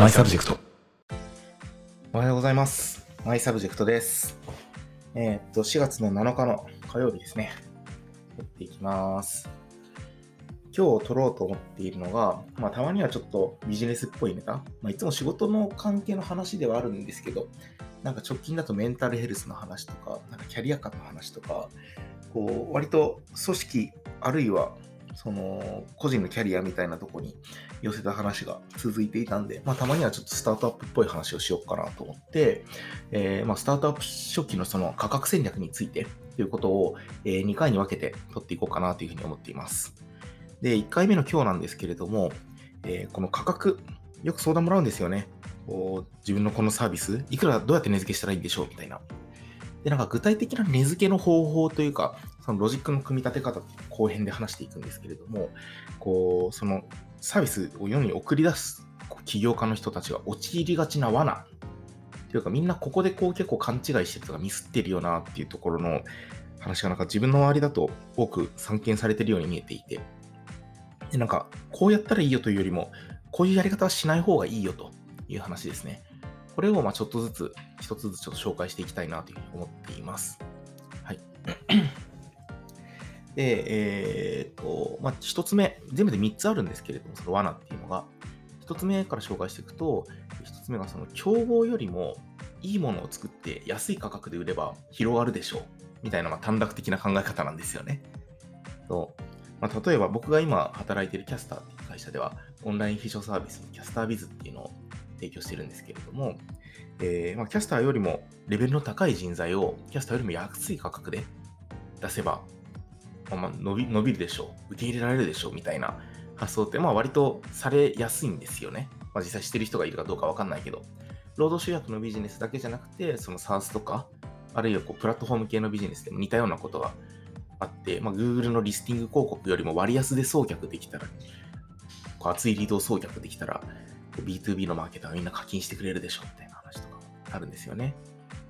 マイサブジェクト。おはようございます。マイサブジェクトです。えーっと、4月の7日の火曜日ですね。撮っていきます。今日撮ろうと思っているのが、まあ、たまにはちょっとビジネスっぽいネタ。まあ、いつも仕事の関係の話ではあるんですけど、なんか直近だとメンタルヘルスの話とか、なんかキャリア観の話とか、こう、割と組織、あるいは、その、個人のキャリアみたいなとこに寄せた話が続いていたんで、まあ、たまにはちょっとスタートアップっぽい話をしようかなと思って、えーまあ、スタートアップ初期のその価格戦略についてということを、え2回に分けて取っていこうかなというふうに思っています。で、1回目の今日なんですけれども、えーこの価格、よく相談もらうんですよね。こう自分のこのサービス、いくらどうやって値付けしたらいいんでしょうみたいな。で、なんか具体的な値付けの方法というか、そのロジックの組み立て方後編で話していくんですけれども、こう、そのサービスを世に送り出す起業家の人たちが陥りがちな罠。というかみんなここでこう結構勘違いしてるとかミスってるよなっていうところの話がなんか自分の周りだと多く散見されてるように見えていて。でなんかこうやったらいいよというよりもこういうやり方はしない方がいいよという話ですね。これをまあちょっとずつ一つずつちょっと紹介していきたいなというふうに思っていますはい で、えーっと、まあ、一つ目、全部で三つあるんですけれども、その罠っていうのが、一つ目から紹介していくと、一つ目がその競合よりもいいものを作って安い価格で売れば広がるでしょう。みたいなま短絡的な考え方なんですよね。そうまあ、例えば僕が今働いているキャスターっていう会社では、オンライン秘書サービスのキャスタービズっていうのを提供してるんですけれども、えーまあ、キャスターよりもレベルの高い人材をキャスターよりも安い価格で出せばまあ伸び伸びるでしょう、受け入れられるでしょう。みたいな発想って、まあ、割とされやすいんですよね。まあ、実際してる人がいるかどうかわかんないけど、労働集約のビジネスだけじゃなくて、その SARS とか、あるいはこうプラットフォーム系のビジネスでも似たようなことがあって、まあ、Google のリスティング広告よりも割安で送客できたら、こう熱いリードを送客できたら、B2B のマーケターはみんな課金してくれるでしょみたいな話とかあるんですよね。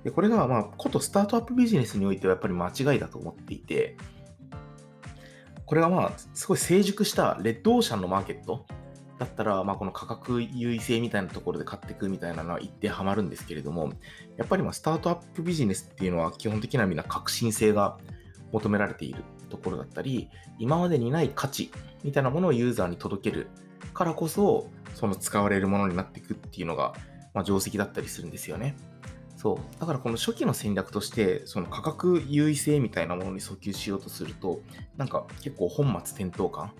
で、これが、まあ、ことスタートアップビジネスにおいてはやっぱり間違いだと思っていて、これがまあ、すごい成熟したレッドオーシャンのマーケットだったら、まあ、この価格優位性みたいなところで買っていくみたいなのは一定ハマるんですけれども、やっぱりまあスタートアップビジネスっていうのは基本的にはみんな革新性が求められているところだったり、今までにない価値みたいなものをユーザーに届けるからこそ、その使われるものになっていくっていうのが、まあ、定石だったりするんですよね。そう。だからこの初期の戦略として、その価格優位性みたいなものに訴求しようとすると、なんか結構本末転倒感。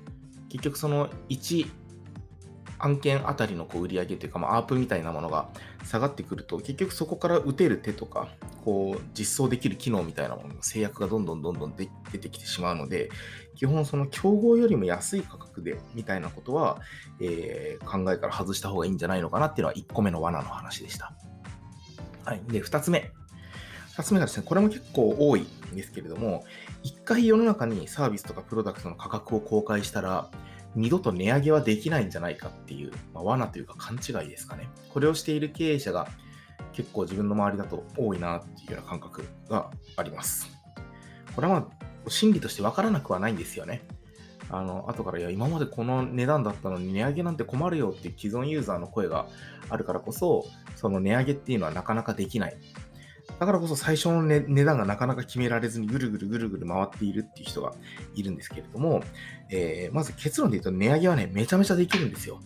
結局その1案件あたりのこう売り上げというか、まあ、アープみたいなものが下がってくると、結局そこから打てる手とか、こう実装できる機能みたいなものの制約がどんどんどんどん出てきてしまうので、基本その競合よりも安い価格でみたいなことは、えー考えから外した方がいいんじゃないのかなっていうのは1個目の罠の話でした。はい。で、2つ目。2つ目がですね、これも結構多いんですけれども、1回世の中にサービスとかプロダクトの価格を公開したら、二度と値上げはできないんじゃないかっていう、まあ、罠というか勘違いですかね。これをしている経営者が結構自分の周りだと多いなっていうような感覚があります。これはまあ、心理としてわからなくはないんですよね。あの、後から、いや、今までこの値段だったのに値上げなんて困るよっていう既存ユーザーの声があるからこそ、その値上げっていうのはなかなかできない。だからこそ最初の、ね、値段がなかなか決められずにぐるぐるぐるぐる回っているっていう人がいるんですけれども、えーまず結論で言うと値上げはね、めちゃめちゃできるんですよ。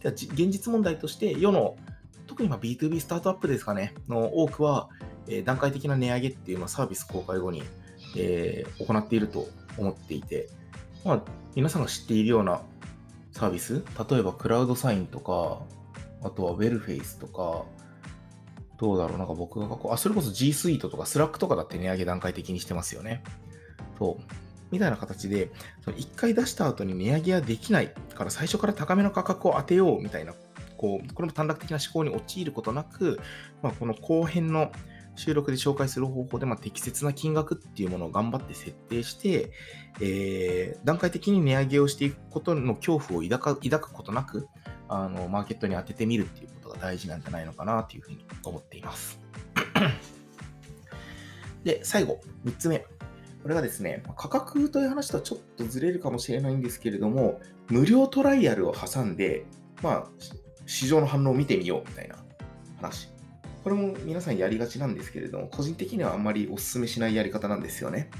では現実問題として世の、特にま B2B スタートアップですかね、の多くは、えー段階的な値上げっていうのはサービス公開後に、えー行っていると思っていて、まあ、皆さんが知っているようなサービス、例えばクラウドサインとか、あとはウェルフェイスとか、どうだろう、なんか僕がこう、あ、それこそ G Suite とか Slack とかだって値上げ段階的にしてますよね。そう。みたいな形で、その1回出した後に値上げはできないから最初から高めの価格を当てようみたいな、こう、これも短絡的な思考に陥ることなく、まあ、この後編の収録で紹介する方法で、まあ、適切な金額っていうものを頑張って設定して、えー段階的に値上げをしていくことの恐怖を抱くことなく、あの、マーケットに当ててみるっていうこが大事なんじゃないのかなというふうに思っています。で、最後、3つ目。これがですね、価格という話とはちょっとずれるかもしれないんですけれども、無料トライアルを挟んで、まあ、市場の反応を見てみようみたいな話。これも皆さんやりがちなんですけれども、個人的にはあんまりお勧めしないやり方なんですよね。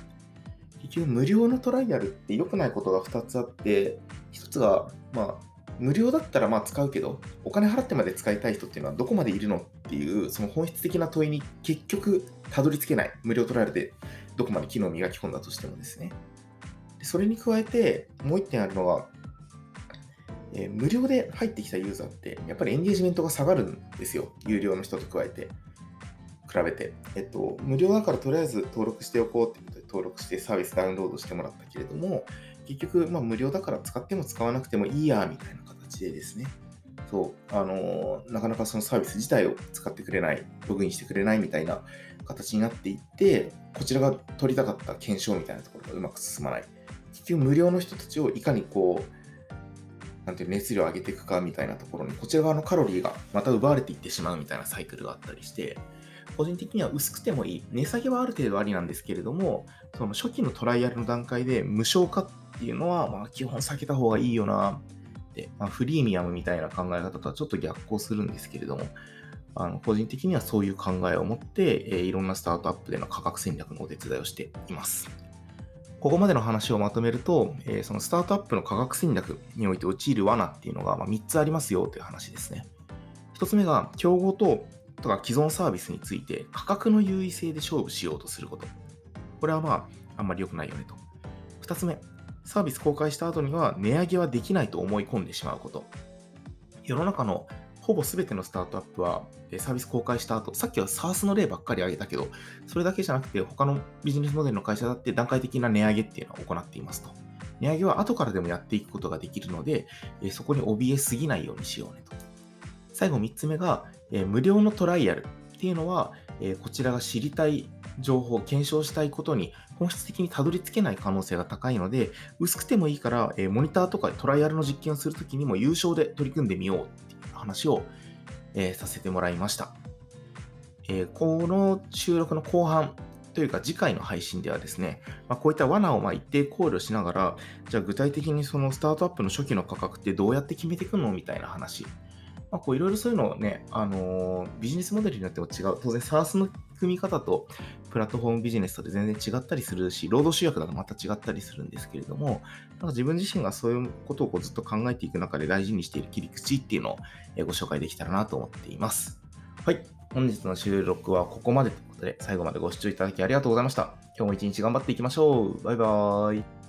結局、無料のトライアルって良くないことが2つあって、1つが、まあ、無料だったらまあ使うけど、お金払ってまで使いたい人っていうのはどこまでいるのっていう、その本質的な問いに結局たどり着けない。無料トライアルでどこまで機能を磨き込んだとしてもですね。それに加えて、もう1点あるのは、えー、無料で入ってきたユーザーって、やっぱりエンゲージメントが下がるんですよ。有料の人と加えて。比べて。えっと、無料だからとりあえず登録しておこうってことで登録してサービスダウンロードしてもらったけれども、結局、まあ、無料だから使っても使わなくてもいいや、みたいな形でですね。そう、あの、なかなかそのサービス自体を使ってくれない、ログインしてくれないみたいな形になっていって、こちらが取りたかった検証みたいなところがうまく進まない。結局、無料の人たちをいかにこう、なんていう熱量を上げていくかみたいなところに、こちら側のカロリーがまた奪われていってしまうみたいなサイクルがあったりして、個人的には薄くてもいい。値下げはある程度ありなんですけれども、その初期のトライアルの段階で無償化っていうのは、まあ、基本避けた方がいいよな、まあ、フリーミアムみたいな考え方とはちょっと逆行するんですけれども、あの個人的にはそういう考えを持って、えー、いろんなスタートアップでの価格戦略のお手伝いをしています。ここまでの話をまとめると、えー、そのスタートアップの価格戦略において陥る罠っていうのが、まあ、3つありますよという話ですね。1つ目が、競合ととか既存サービスについて価格の優位性で勝負しようとすること。これはまあ、あんまり良くないよねと。2つ目、サービス公開した後には値上げはできないと思い込んでしまうこと。世の中のほぼ全てのスタートアップはサービス公開した後、さっきは SARS の例ばっかり挙げたけど、それだけじゃなくて他のビジネスモデルの会社だって段階的な値上げっていうのを行っていますと。値上げは後からでもやっていくことができるので、そこに怯えすぎないようにしようねと。最後3つ目が、無料のトライアルっていうのは、こちらが知りたい情報、検証したいことに本質的にたどり着けない可能性が高いので、薄くてもいいから、えモニターとかトライアルの実験をするときにも優勝で取り組んでみようっていう話を、えさせてもらいました。えこの収録の後半というか次回の配信ではですね、まあ、こういった罠をま一定考慮しながら、じゃあ具体的にそのスタートアップの初期の価格ってどうやって決めていくのみたいな話ま、こういろいろそういうのをね、あのー、ビジネスモデルによっても違う。当然 SARS 組み方とプラットフォームビジネスとで全然違ったりするし、労働集約だとまた違ったりするんですけれども、なんか自分自身がそういうことをこうずっと考えていく中で大事にしている切り口っていうのをご紹介できたらなと思っています。はい。本日の収録はここまでということで、最後までご視聴いただきありがとうございました。今日も一日頑張っていきましょう。バイバーイ。